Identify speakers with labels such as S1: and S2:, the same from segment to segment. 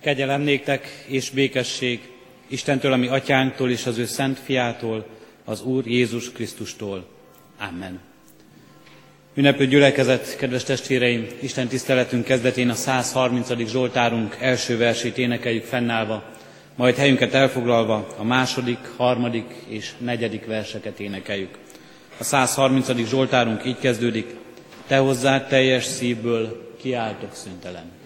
S1: Kegyelem néktek és békesség Istentől, ami atyánktól és az ő szent fiától, az Úr Jézus Krisztustól. Amen. Ünneplő gyülekezet, kedves testvéreim, Isten tiszteletünk kezdetén a 130. Zsoltárunk első versét énekeljük fennállva, majd helyünket elfoglalva a második, harmadik és negyedik verseket énekeljük. A 130. Zsoltárunk így kezdődik, Te hozzád teljes szívből kiáltok szüntelen.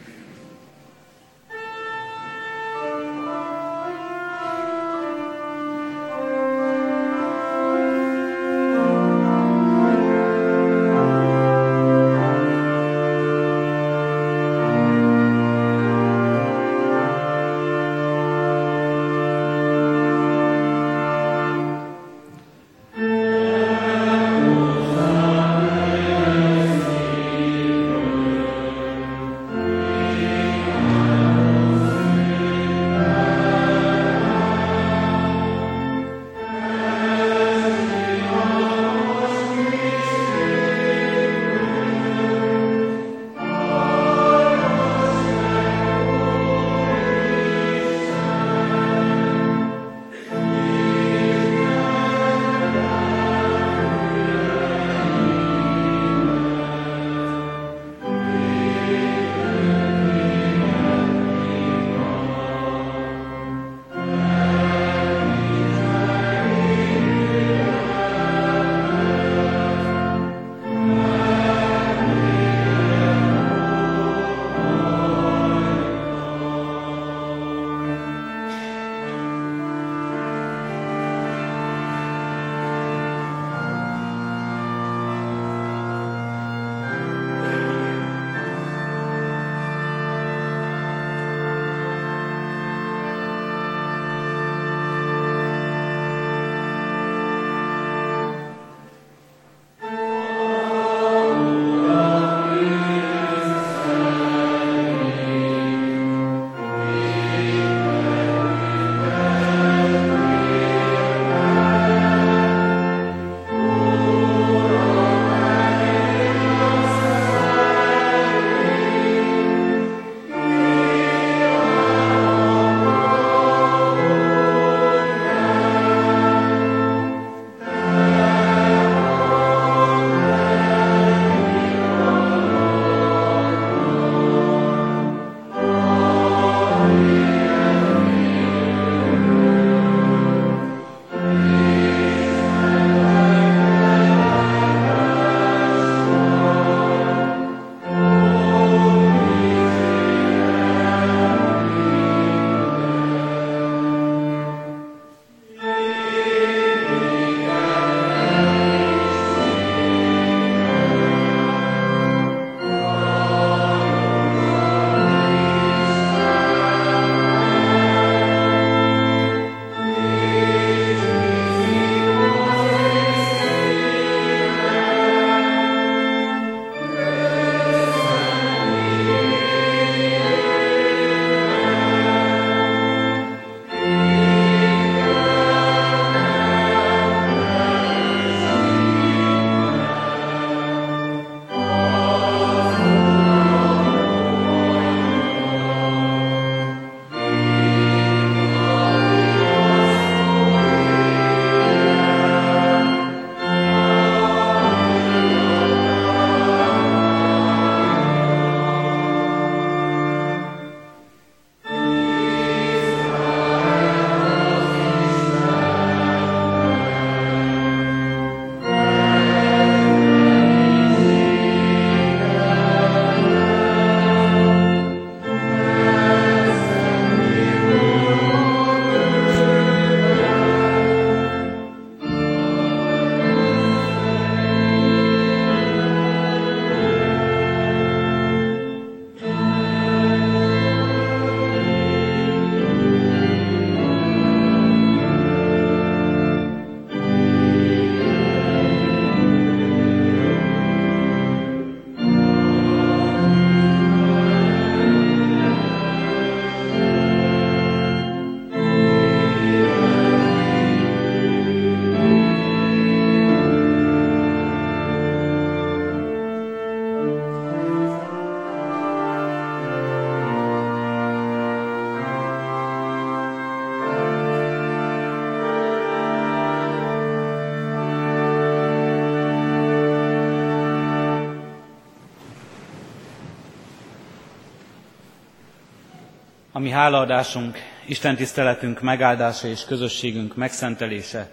S1: Ami hálaadásunk, Isten tiszteletünk megáldása és közösségünk megszentelése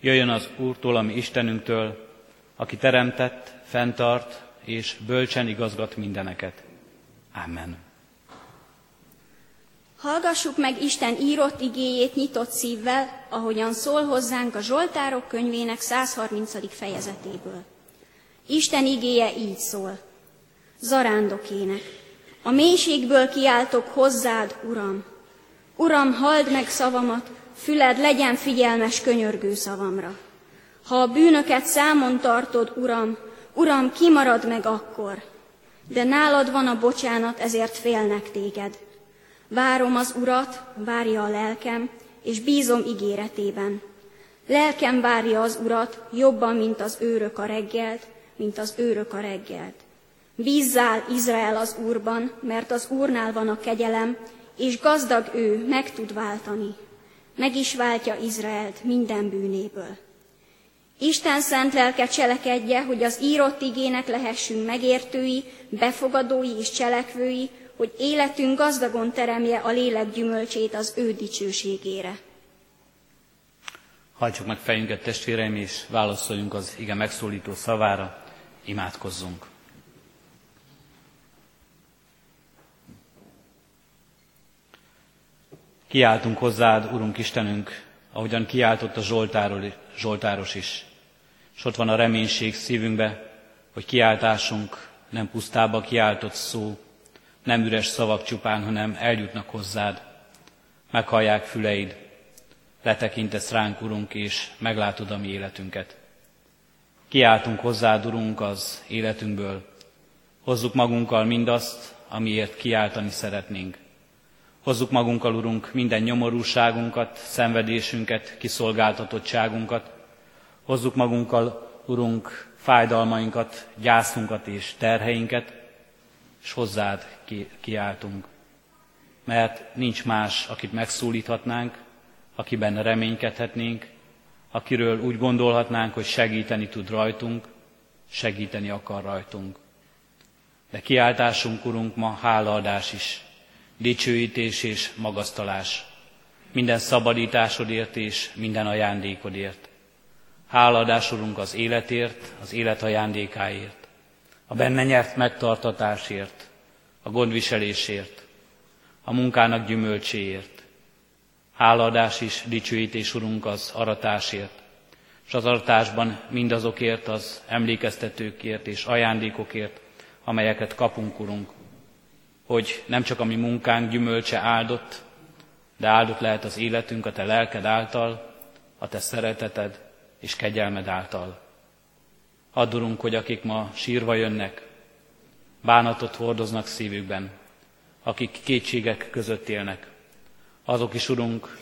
S1: jöjjön az Úrtól, ami Istenünktől, aki teremtett, fenntart és bölcsen igazgat mindeneket. Amen.
S2: Hallgassuk meg Isten írott igéjét nyitott szívvel, ahogyan szól hozzánk a Zsoltárok könyvének 130. fejezetéből. Isten igéje így szól. Zarándokének. A mélységből kiáltok hozzád, Uram. Uram, halld meg szavamat, füled legyen figyelmes könyörgő szavamra. Ha a bűnöket számon tartod, Uram, Uram, kimarad meg akkor. De nálad van a bocsánat, ezért félnek téged. Várom az Urat, várja a lelkem, és bízom ígéretében. Lelkem várja az Urat jobban, mint az őrök a reggelt, mint az őrök a reggelt. Bízzál Izrael az Úrban, mert az Úrnál van a kegyelem, és gazdag ő meg tud váltani. Meg is váltja Izraelt minden bűnéből. Isten szent lelke cselekedje, hogy az írott igének lehessünk megértői, befogadói és cselekvői, hogy életünk gazdagon teremje a lélek gyümölcsét az ő dicsőségére.
S1: Hajtsuk meg fejünket, testvéreim, és válaszoljunk az ige megszólító szavára, imádkozzunk. Kiáltunk hozzád, Urunk Istenünk, ahogyan kiáltott a Zsoltáról, Zsoltáros is. És ott van a reménység szívünkbe, hogy kiáltásunk nem pusztába kiáltott szó, nem üres szavak csupán, hanem eljutnak hozzád. Meghallják füleid, letekintesz ránk, Urunk, és meglátod a mi életünket. Kiáltunk hozzád, Urunk, az életünkből. Hozzuk magunkkal mindazt, amiért kiáltani szeretnénk. Hozzuk magunkkal, Urunk, minden nyomorúságunkat, szenvedésünket, kiszolgáltatottságunkat. Hozzuk magunkkal, Urunk, fájdalmainkat, gyászunkat és terheinket, és hozzád kiáltunk. Mert nincs más, akit megszólíthatnánk, akiben reménykedhetnénk, akiről úgy gondolhatnánk, hogy segíteni tud rajtunk, segíteni akar rajtunk. De kiáltásunk, Urunk, ma hálaadás is, dicsőítés és magasztalás, minden szabadításodért és minden ajándékodért. Háladás, Urunk, az életért, az élet ajándékáért, a benne nyert megtartatásért, a gondviselésért, a munkának gyümölcséért. Háladás is, dicsőítés, Urunk, az aratásért, és az aratásban mindazokért, az emlékeztetőkért és ajándékokért, amelyeket kapunk, Urunk, hogy nem csak a mi munkánk gyümölcse áldott, de áldott lehet az életünk a Te lelked által, a Te szereteted és kegyelmed által. Addurunk, hogy akik ma sírva jönnek, bánatot hordoznak szívükben, akik kétségek között élnek, azok is, Urunk,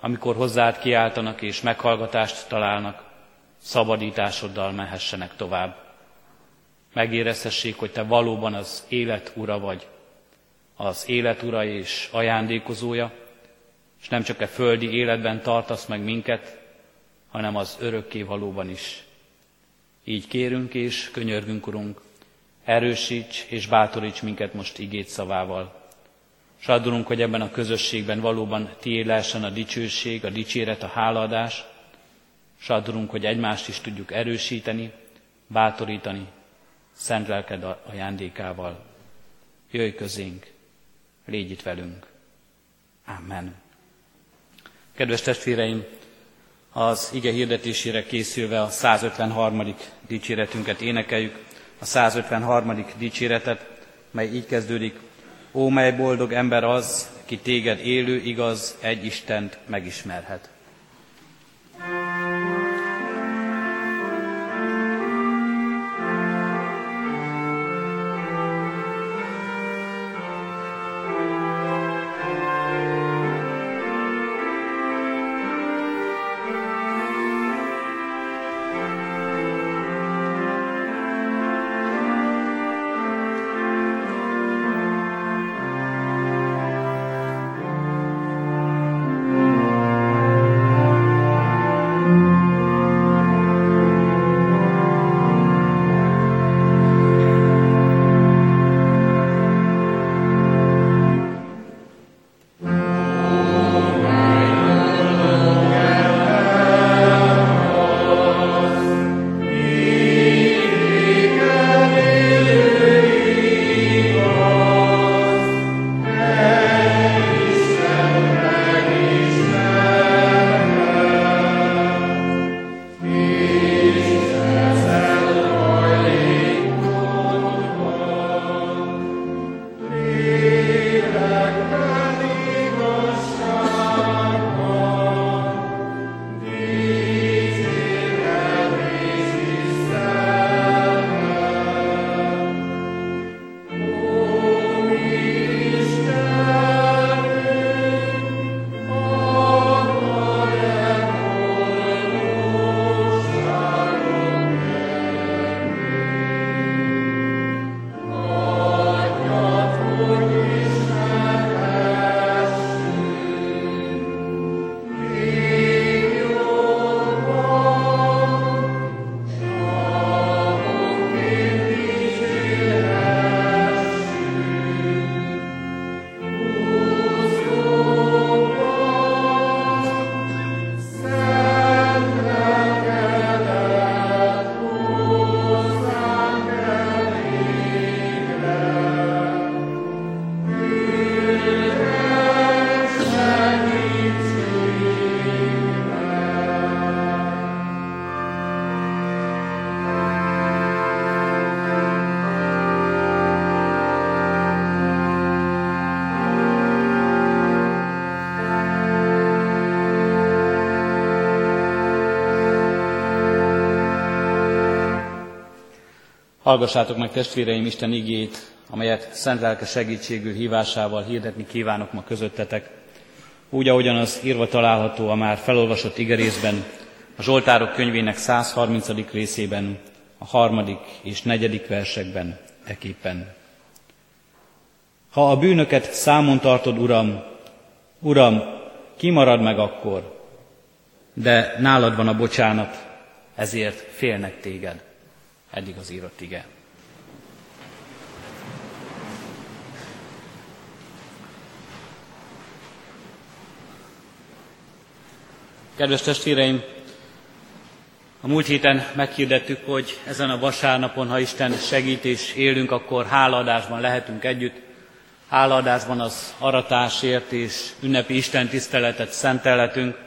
S1: amikor hozzád kiáltanak és meghallgatást találnak, szabadításoddal mehessenek tovább. Megérezhessék, hogy Te valóban az élet ura vagy, az élet ura és ajándékozója, és nem csak a földi életben tartasz meg minket, hanem az örökké valóban is. Így kérünk és könyörgünk, Urunk, erősíts és bátoríts minket most igét szavával. S hogy ebben a közösségben valóban tié lehessen a dicsőség, a dicséret, a hálaadás, s addulunk, hogy egymást is tudjuk erősíteni, bátorítani, szent lelked ajándékával. Jöjj közénk, légy itt velünk. Amen. Kedves testvéreim, az ige hirdetésére készülve a 153. dicséretünket énekeljük, a 153. dicséretet, mely így kezdődik, Ó, mely boldog ember az, ki téged élő, igaz, egy Istent megismerhet. Hallgassátok meg testvéreim Isten igét, amelyet szent lelke segítségül hívásával hirdetni kívánok ma közöttetek. Úgy, ahogyan az írva található a már felolvasott igerészben, a Zsoltárok könyvének 130. részében, a harmadik és negyedik versekben eképpen. Ha a bűnöket számon tartod, Uram, Uram, kimarad meg akkor, de nálad van a bocsánat, ezért félnek téged. Eddig az írott ige. Kedves testvéreim, a múlt héten meghirdettük, hogy ezen a vasárnapon, ha Isten segít és élünk, akkor hálaadásban lehetünk együtt. Hálaadásban az aratásért és ünnepi Isten tiszteletet szentelhetünk,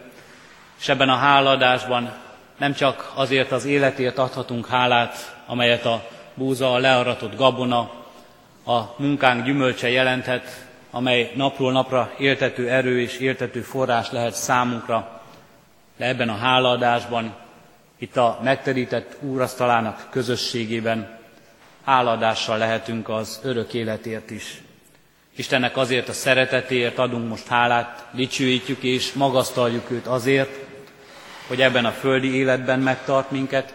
S1: és ebben a hálaadásban nem csak azért az életért adhatunk hálát, amelyet a búza, a learatott gabona, a munkánk gyümölcse jelenthet, amely napról napra éltető erő és éltető forrás lehet számunkra, de ebben a hálaadásban, itt a megterített úrasztalának közösségében háladással lehetünk az örök életért is. Istennek azért a szeretetéért adunk most hálát, dicsőítjük és magasztaljuk őt azért, hogy ebben a földi életben megtart minket,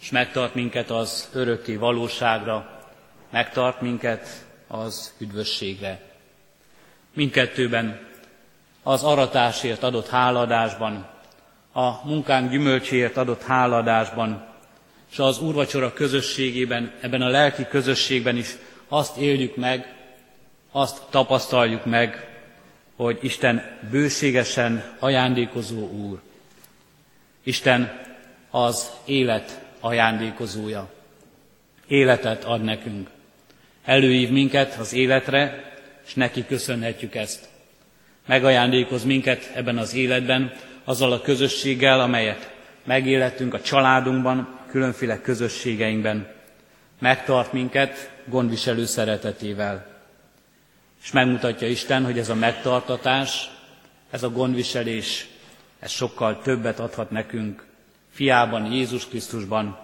S1: és megtart minket az örökké valóságra, megtart minket az üdvösségre. Mindkettőben az aratásért adott háladásban, a munkánk gyümölcséért adott háladásban, és az úrvacsora közösségében, ebben a lelki közösségben is azt éljük meg, azt tapasztaljuk meg, hogy Isten bőségesen ajándékozó Úr. Isten az élet ajándékozója. Életet ad nekünk. Előív minket az életre, és neki köszönhetjük ezt. Megajándékoz minket ebben az életben, azzal a közösséggel, amelyet megélettünk a családunkban, különféle közösségeinkben. Megtart minket gondviselő szeretetével. És megmutatja Isten, hogy ez a megtartatás, ez a gondviselés, ez sokkal többet adhat nekünk, fiában, Jézus Krisztusban,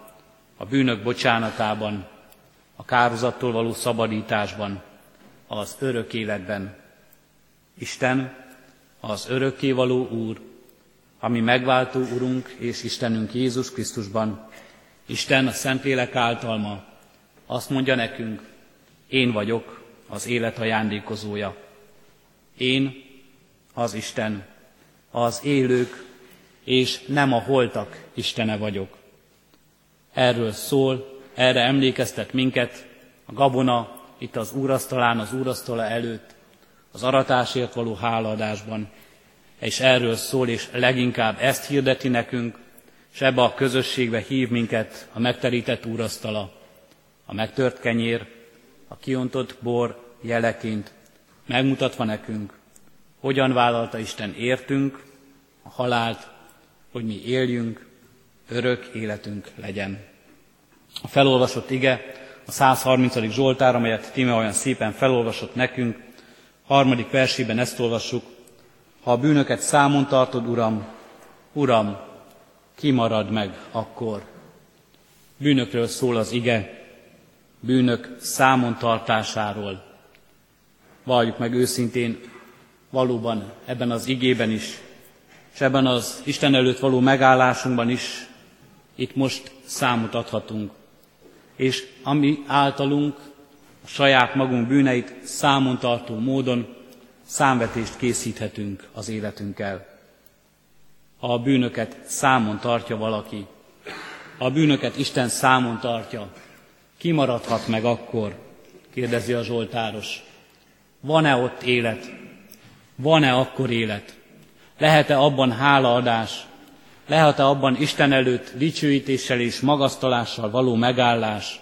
S1: a bűnök bocsánatában, a kározattól való szabadításban, az örök életben. Isten az örökkévaló Úr, ami megváltó Urunk és Istenünk Jézus Krisztusban. Isten a Szentlélek általma azt mondja nekünk, én vagyok az élet ajándékozója. Én az Isten, az élők és nem a holtak Istene vagyok. Erről szól, erre emlékeztet minket a gabona itt az úrasztalán, az úrasztala előtt, az aratásért való hálaadásban, és erről szól, és leginkább ezt hirdeti nekünk, és ebbe a közösségbe hív minket a megterített úrasztala, a megtört kenyér, a kiontott bor jeleként, megmutatva nekünk, hogyan vállalta Isten értünk a halált, hogy mi éljünk, örök életünk legyen. A felolvasott ige, a 130. Zsoltár, amelyet Tíme olyan szépen felolvasott nekünk, harmadik versében ezt olvassuk, ha a bűnöket számon tartod, Uram, Uram, kimarad meg akkor. Bűnökről szól az ige, bűnök számon tartásáról. Valljuk meg őszintén, valóban ebben az igében is és ebben az Isten előtt való megállásunkban is itt most számot adhatunk. És ami általunk a saját magunk bűneit számon tartó módon számvetést készíthetünk az életünkkel. Ha a bűnöket számon tartja valaki, a bűnöket Isten számon tartja, kimaradhat meg akkor, kérdezi a Zsoltáros. Van-e ott élet? Van-e akkor élet? Lehet-e abban hálaadás? Lehet-e abban Isten előtt dicsőítéssel és magasztalással való megállás?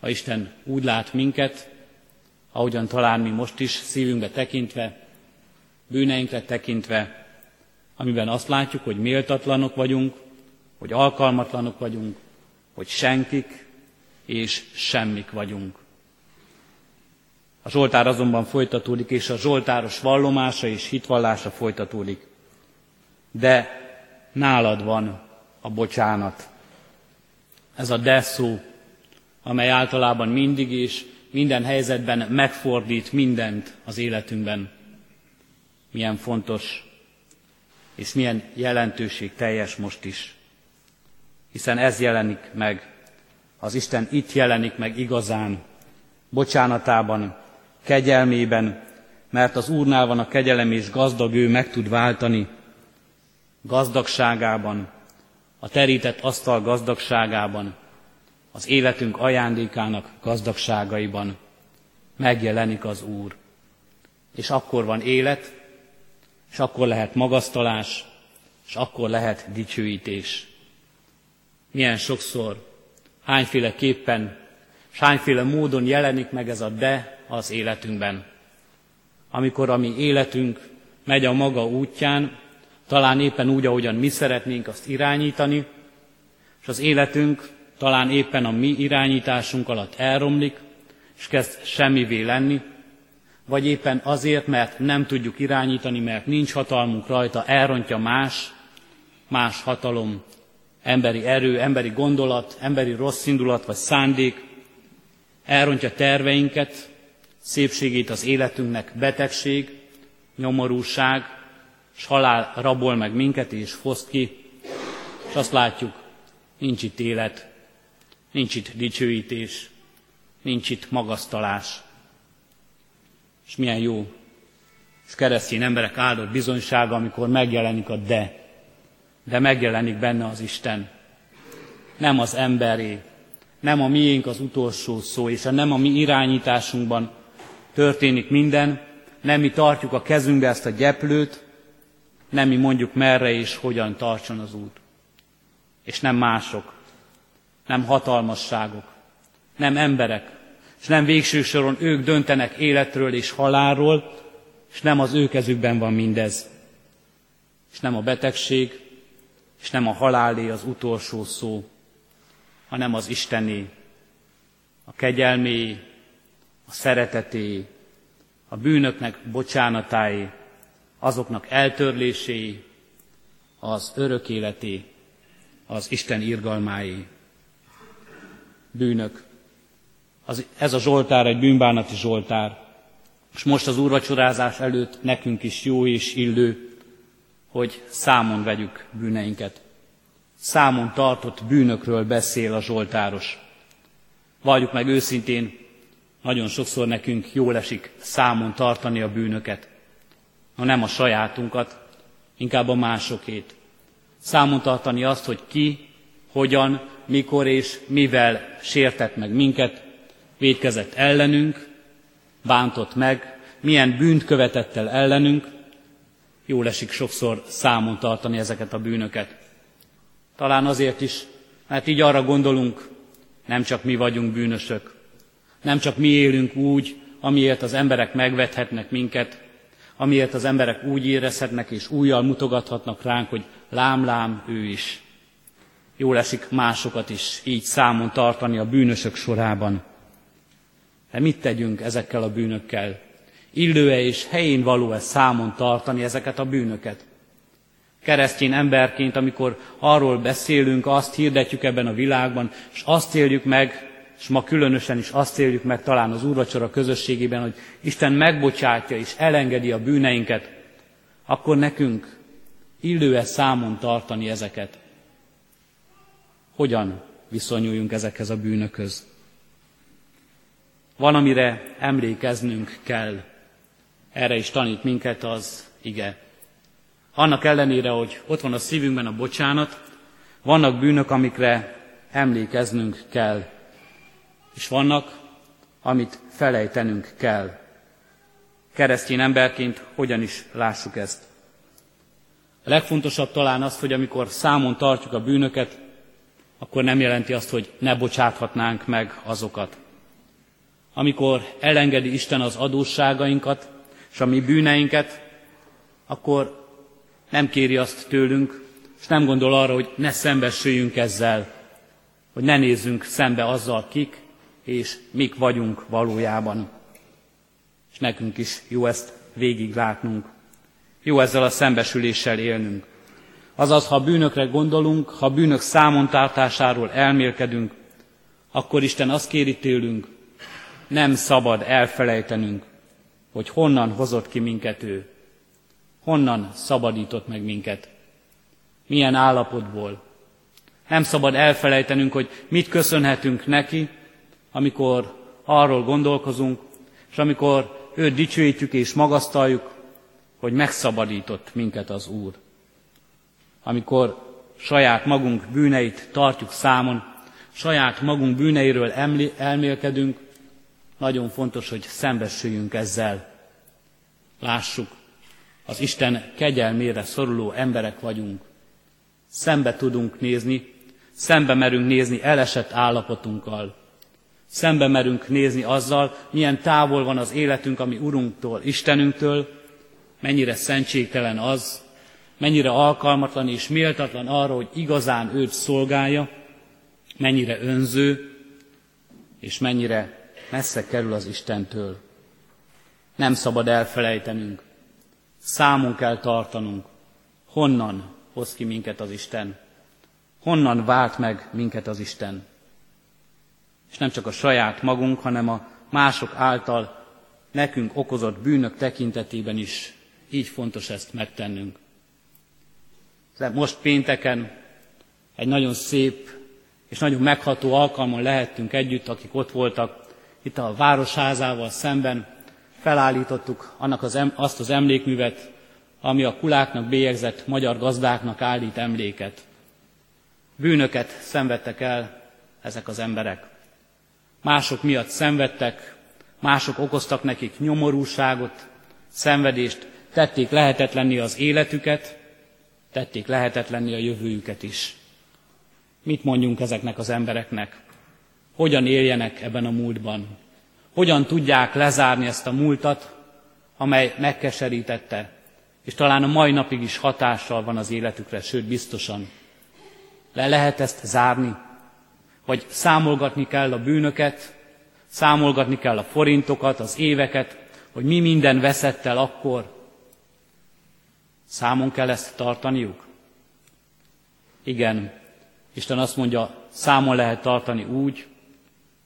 S1: Ha Isten úgy lát minket, ahogyan talán mi most is szívünkbe tekintve, bűneinkre tekintve, amiben azt látjuk, hogy méltatlanok vagyunk, hogy alkalmatlanok vagyunk, hogy senkik és semmik vagyunk. A Zsoltár azonban folytatódik, és a Zsoltáros vallomása és hitvallása folytatódik. De nálad van a bocsánat. Ez a de amely általában mindig és minden helyzetben megfordít mindent az életünkben. Milyen fontos és milyen jelentőség teljes most is. Hiszen ez jelenik meg, az Isten itt jelenik meg igazán, bocsánatában, kegyelmében, mert az Úrnál van a kegyelem, és gazdag ő meg tud váltani, gazdagságában, a terített asztal gazdagságában, az életünk ajándékának gazdagságaiban megjelenik az Úr. És akkor van élet, és akkor lehet magasztalás, és akkor lehet dicsőítés. Milyen sokszor, hányféle képpen, és hányféle módon jelenik meg ez a de az életünkben. Amikor a mi életünk megy a maga útján, talán éppen úgy, ahogyan mi szeretnénk azt irányítani, és az életünk talán éppen a mi irányításunk alatt elromlik, és kezd semmivé lenni, vagy éppen azért, mert nem tudjuk irányítani, mert nincs hatalmunk rajta, elrontja más, más hatalom, emberi erő, emberi gondolat, emberi rossz indulat vagy szándék, elrontja terveinket, szépségét az életünknek betegség, nyomorúság, és halál rabol meg minket és foszt ki, és azt látjuk, nincs itt élet, nincs itt dicsőítés, nincs itt magasztalás. És milyen jó, és keresztény emberek áldott bizonysága, amikor megjelenik a de, de megjelenik benne az Isten. Nem az emberé, nem a miénk az utolsó szó, és nem a mi irányításunkban történik minden, nem mi tartjuk a kezünkbe ezt a gyeplőt, nem mi mondjuk merre és hogyan tartson az út. És nem mások, nem hatalmasságok, nem emberek, és nem végső soron ők döntenek életről és halálról, és nem az ő kezükben van mindez. És nem a betegség, és nem a halálé az utolsó szó, hanem az Istené, a kegyelmé, a szereteté, a bűnöknek bocsánatáé, azoknak eltörlésé, az örök életé, az Isten irgalmáé. Bűnök. Az, ez a Zsoltár egy bűnbánati Zsoltár. És most az úrvacsorázás előtt nekünk is jó és illő, hogy számon vegyük bűneinket. Számon tartott bűnökről beszél a Zsoltáros. Valljuk meg őszintén, nagyon sokszor nekünk jól esik számon tartani a bűnöket. Ha nem a sajátunkat, inkább a másokét. Számon tartani azt, hogy ki, hogyan, mikor és mivel sértett meg minket, védkezett ellenünk, bántott meg, milyen bűnt követett el ellenünk, jól esik sokszor számon tartani ezeket a bűnöket. Talán azért is, mert így arra gondolunk, nem csak mi vagyunk bűnösök, nem csak mi élünk úgy, amiért az emberek megvethetnek minket, amiért az emberek úgy érezhetnek és újjal mutogathatnak ránk, hogy lám-lám ő is. Jól esik másokat is így számon tartani a bűnösök sorában. De mit tegyünk ezekkel a bűnökkel? Illő-e és helyén való-e számon tartani ezeket a bűnöket? Keresztény emberként, amikor arról beszélünk, azt hirdetjük ebben a világban, és azt éljük meg, és ma különösen is azt éljük meg talán az úrvacsora közösségében, hogy Isten megbocsátja és elengedi a bűneinket, akkor nekünk illő-e számon tartani ezeket? Hogyan viszonyuljunk ezekhez a bűnökhöz? Van, amire emlékeznünk kell. Erre is tanít minket az ige. Annak ellenére, hogy ott van a szívünkben a bocsánat, vannak bűnök, amikre emlékeznünk kell. És vannak, amit felejtenünk kell. Keresztény emberként hogyan is lássuk ezt. A legfontosabb talán az, hogy amikor számon tartjuk a bűnöket, akkor nem jelenti azt, hogy ne bocsáthatnánk meg azokat. Amikor elengedi Isten az adósságainkat és a mi bűneinket, akkor nem kéri azt tőlünk, és nem gondol arra, hogy ne szembesüljünk ezzel, hogy ne nézzünk szembe azzal, kik és mik vagyunk valójában. És nekünk is jó ezt végig látnunk. Jó ezzel a szembesüléssel élnünk. Azaz, ha bűnökre gondolunk, ha bűnök számon tartásáról elmélkedünk, akkor Isten azt kéri tőlünk, nem szabad elfelejtenünk, hogy honnan hozott ki minket ő, honnan szabadított meg minket, milyen állapotból. Nem szabad elfelejtenünk, hogy mit köszönhetünk neki, amikor arról gondolkozunk, és amikor őt dicsőítjük és magasztaljuk, hogy megszabadított minket az Úr. Amikor saját magunk bűneit tartjuk számon, saját magunk bűneiről elmélkedünk, nagyon fontos, hogy szembesüljünk ezzel. Lássuk, az Isten kegyelmére szoruló emberek vagyunk. Szembe tudunk nézni, szembe merünk nézni elesett állapotunkkal. Szembe merünk nézni azzal, milyen távol van az életünk, ami Urunktól, Istenünktől, mennyire szentségtelen az, mennyire alkalmatlan és méltatlan arra, hogy igazán őt szolgálja, mennyire önző, és mennyire messze kerül az Istentől. Nem szabad elfelejtenünk, számon kell tartanunk, honnan hoz ki minket az Isten, honnan vált meg minket az Isten. És nem csak a saját magunk, hanem a mások által nekünk okozott bűnök tekintetében is így fontos ezt megtennünk. De most pénteken egy nagyon szép és nagyon megható alkalmon lehettünk együtt, akik ott voltak, itt a városházával szemben, felállítottuk annak az, azt az emlékművet, ami a kuláknak bélyegzett magyar gazdáknak állít emléket. Bűnöket szenvedtek el ezek az emberek. Mások miatt szenvedtek, mások okoztak nekik nyomorúságot, szenvedést, tették lehetetlenni az életüket, tették lehetetlenni a jövőjüket is. Mit mondjunk ezeknek az embereknek? Hogyan éljenek ebben a múltban? Hogyan tudják lezárni ezt a múltat, amely megkeserítette, és talán a mai napig is hatással van az életükre, sőt biztosan. Le lehet ezt zárni? Vagy számolgatni kell a bűnöket, számolgatni kell a forintokat, az éveket, hogy mi minden veszett el akkor, Számon kell ezt tartaniuk? Igen, Isten azt mondja, számon lehet tartani úgy,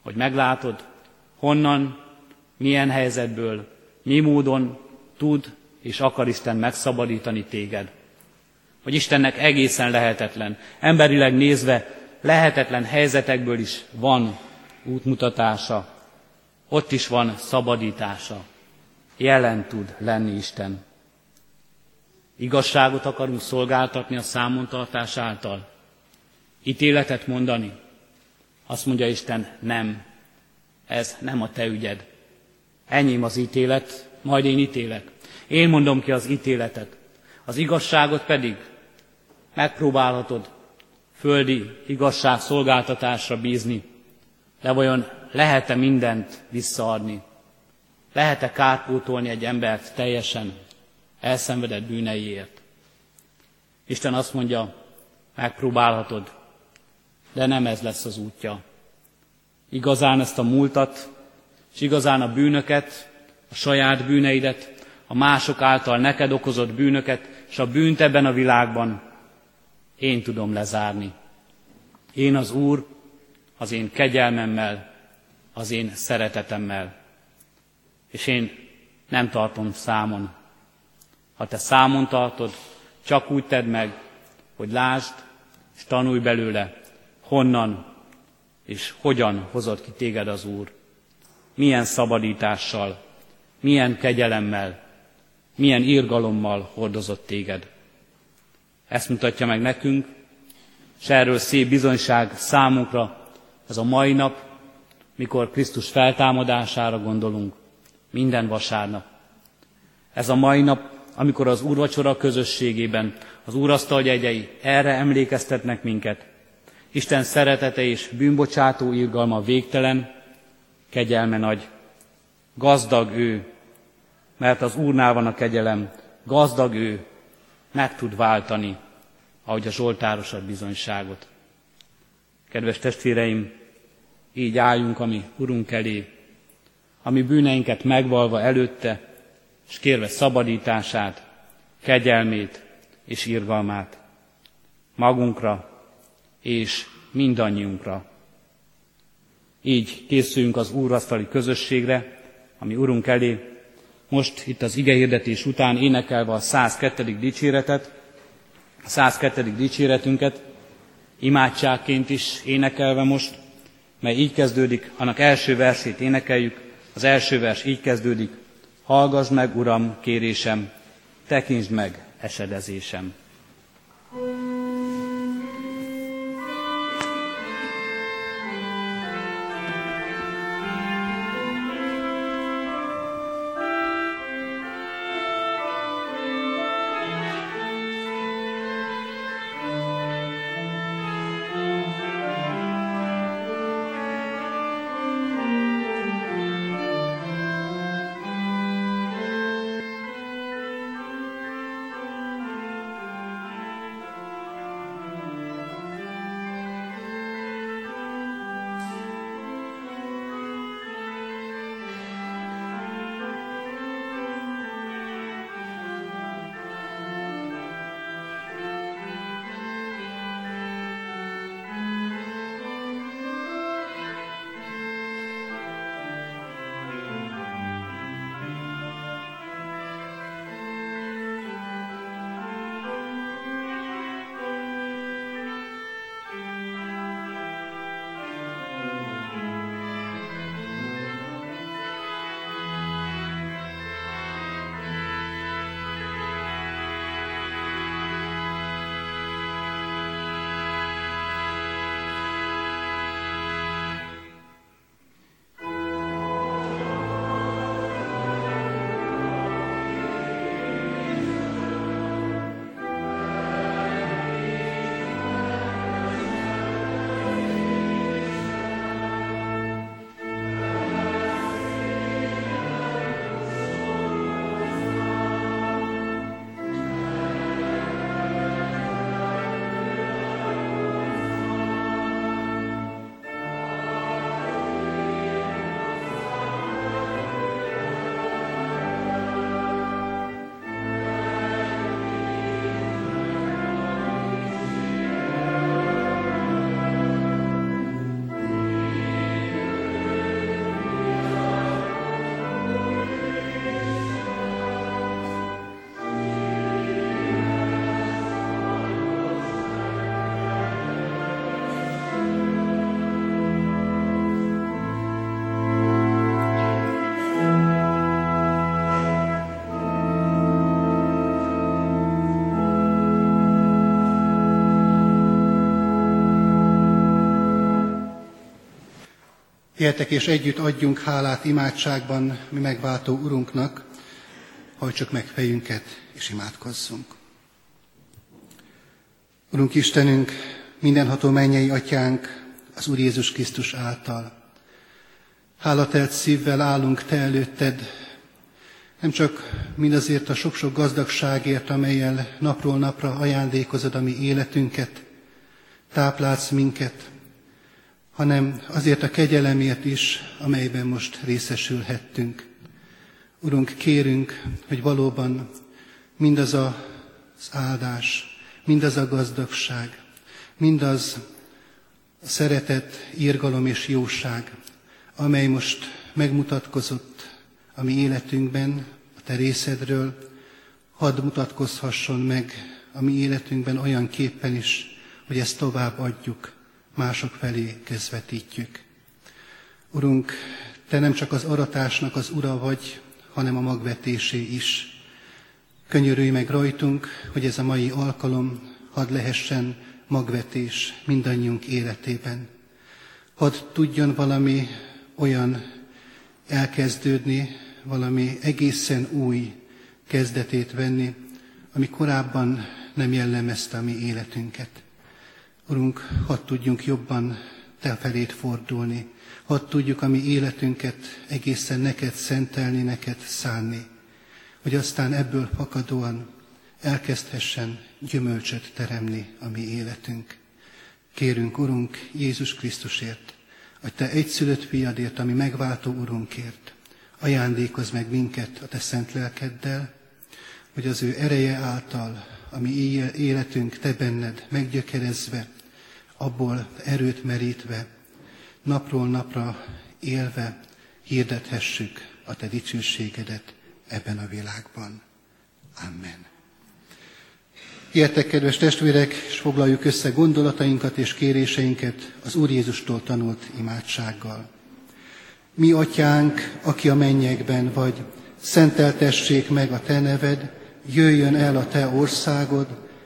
S1: hogy meglátod, honnan, milyen helyzetből, mi módon tud és akar Isten megszabadítani téged. Hogy Istennek egészen lehetetlen, emberileg nézve lehetetlen helyzetekből is van útmutatása, ott is van szabadítása. Jelen tud lenni Isten. Igazságot akarunk szolgáltatni a számontartás által? Ítéletet mondani? Azt mondja Isten, nem. Ez nem a te ügyed. Enyém az ítélet, majd én ítélek. Én mondom ki az ítéletet. Az igazságot pedig megpróbálhatod földi igazság szolgáltatásra bízni, de vajon lehet-e mindent visszaadni? Lehet-e kárpótolni egy embert teljesen? elszenvedett bűneiért. Isten azt mondja, megpróbálhatod, de nem ez lesz az útja. Igazán ezt a múltat, és igazán a bűnöket, a saját bűneidet, a mások által neked okozott bűnöket, és a bűnt ebben a világban én tudom lezárni. Én az Úr, az én kegyelmemmel, az én szeretetemmel. És én nem tartom számon ha te számon tartod, csak úgy tedd meg, hogy lásd és tanulj belőle, honnan és hogyan hozott ki téged az Úr. Milyen szabadítással, milyen kegyelemmel, milyen irgalommal hordozott téged. Ezt mutatja meg nekünk, és erről szép bizonyság számunkra ez a mai nap, mikor Krisztus feltámadására gondolunk, minden vasárnap. Ez a mai nap amikor az úrvacsora közösségében az úrasztal jegyei erre emlékeztetnek minket. Isten szeretete és bűnbocsátó irgalma végtelen, kegyelme nagy. Gazdag ő, mert az Úrnál van a kegyelem, gazdag ő, meg tud váltani, ahogy a Zsoltáros ad bizonyságot. Kedves testvéreim, így álljunk a mi Urunk elé, ami bűneinket megvalva előtte, és kérve szabadítását, kegyelmét és irgalmát magunkra és mindannyiunkra. Így készülünk az úrasztali közösségre, ami Urunk elé, most itt az igehirdetés után énekelve a 102. dicséretet, a 102. dicséretünket, imádságként is énekelve most, mely így kezdődik, annak első versét énekeljük, az első vers így kezdődik, hallgass meg, Uram, kérésem, tekintsd meg esedezésem. thank you
S3: Értek és együtt adjunk hálát imádságban mi megváltó Urunknak, hajtsuk meg fejünket és imádkozzunk. Urunk Istenünk, mindenható mennyei atyánk, az Úr Jézus Krisztus által. Hálatelt szívvel állunk Te előtted, nem csak mindazért a sok-sok gazdagságért, amelyel napról napra ajándékozod a mi életünket, táplálsz minket, hanem azért a kegyelemért is, amelyben most részesülhettünk. Urunk, kérünk, hogy valóban mindaz az áldás, mindaz a gazdagság, mindaz a szeretet, írgalom és jóság, amely most megmutatkozott a mi életünkben, a Te részedről, hadd mutatkozhasson meg a mi életünkben olyan képpen is, hogy ezt tovább adjuk mások felé közvetítjük. Urunk, Te nem csak az aratásnak az ura vagy, hanem a magvetésé is. Könyörülj meg rajtunk, hogy ez a mai alkalom hadd lehessen magvetés mindannyiunk életében. Hadd tudjon valami olyan elkezdődni, valami egészen új kezdetét venni, ami korábban nem jellemezte a mi életünket. Urunk, hadd tudjunk jobban Te felét fordulni, hadd tudjuk a mi életünket egészen neked szentelni, neked szánni, hogy aztán ebből fakadóan elkezdhessen gyümölcsöt teremni a mi életünk. Kérünk, Urunk, Jézus Krisztusért, hogy Te egyszülött fiadért, ami megváltó Urunkért, ajándékozz meg minket a Te szent lelkeddel, hogy az ő ereje által, ami életünk Te benned meggyökerezve, abból erőt merítve, napról napra élve hirdethessük a Te dicsőségedet ebben a világban. Amen. Ilyetek, kedves testvérek, és foglaljuk össze gondolatainkat és kéréseinket az Úr Jézustól tanult imádsággal. Mi, atyánk, aki a mennyekben vagy, szenteltessék meg a te neved, jöjjön el a te országod,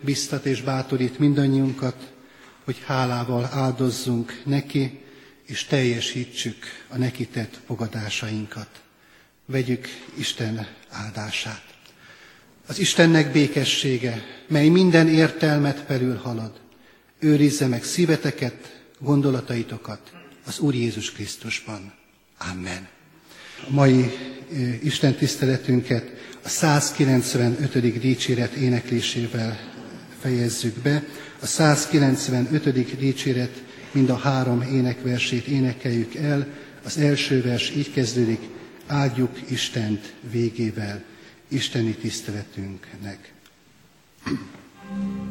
S3: biztat és bátorít mindannyiunkat, hogy hálával áldozzunk neki, és teljesítsük a neki tett fogadásainkat. Vegyük Isten áldását. Az Istennek békessége, mely minden értelmet felül halad, őrizze meg szíveteket, gondolataitokat az Úr Jézus Krisztusban. Amen. A mai Isten tiszteletünket a 195. dicséret éneklésével fejezzük be. A 195. dicséret mind a három énekversét énekeljük el. Az első vers így kezdődik, áldjuk Istent végével, Isteni tiszteletünknek. thank you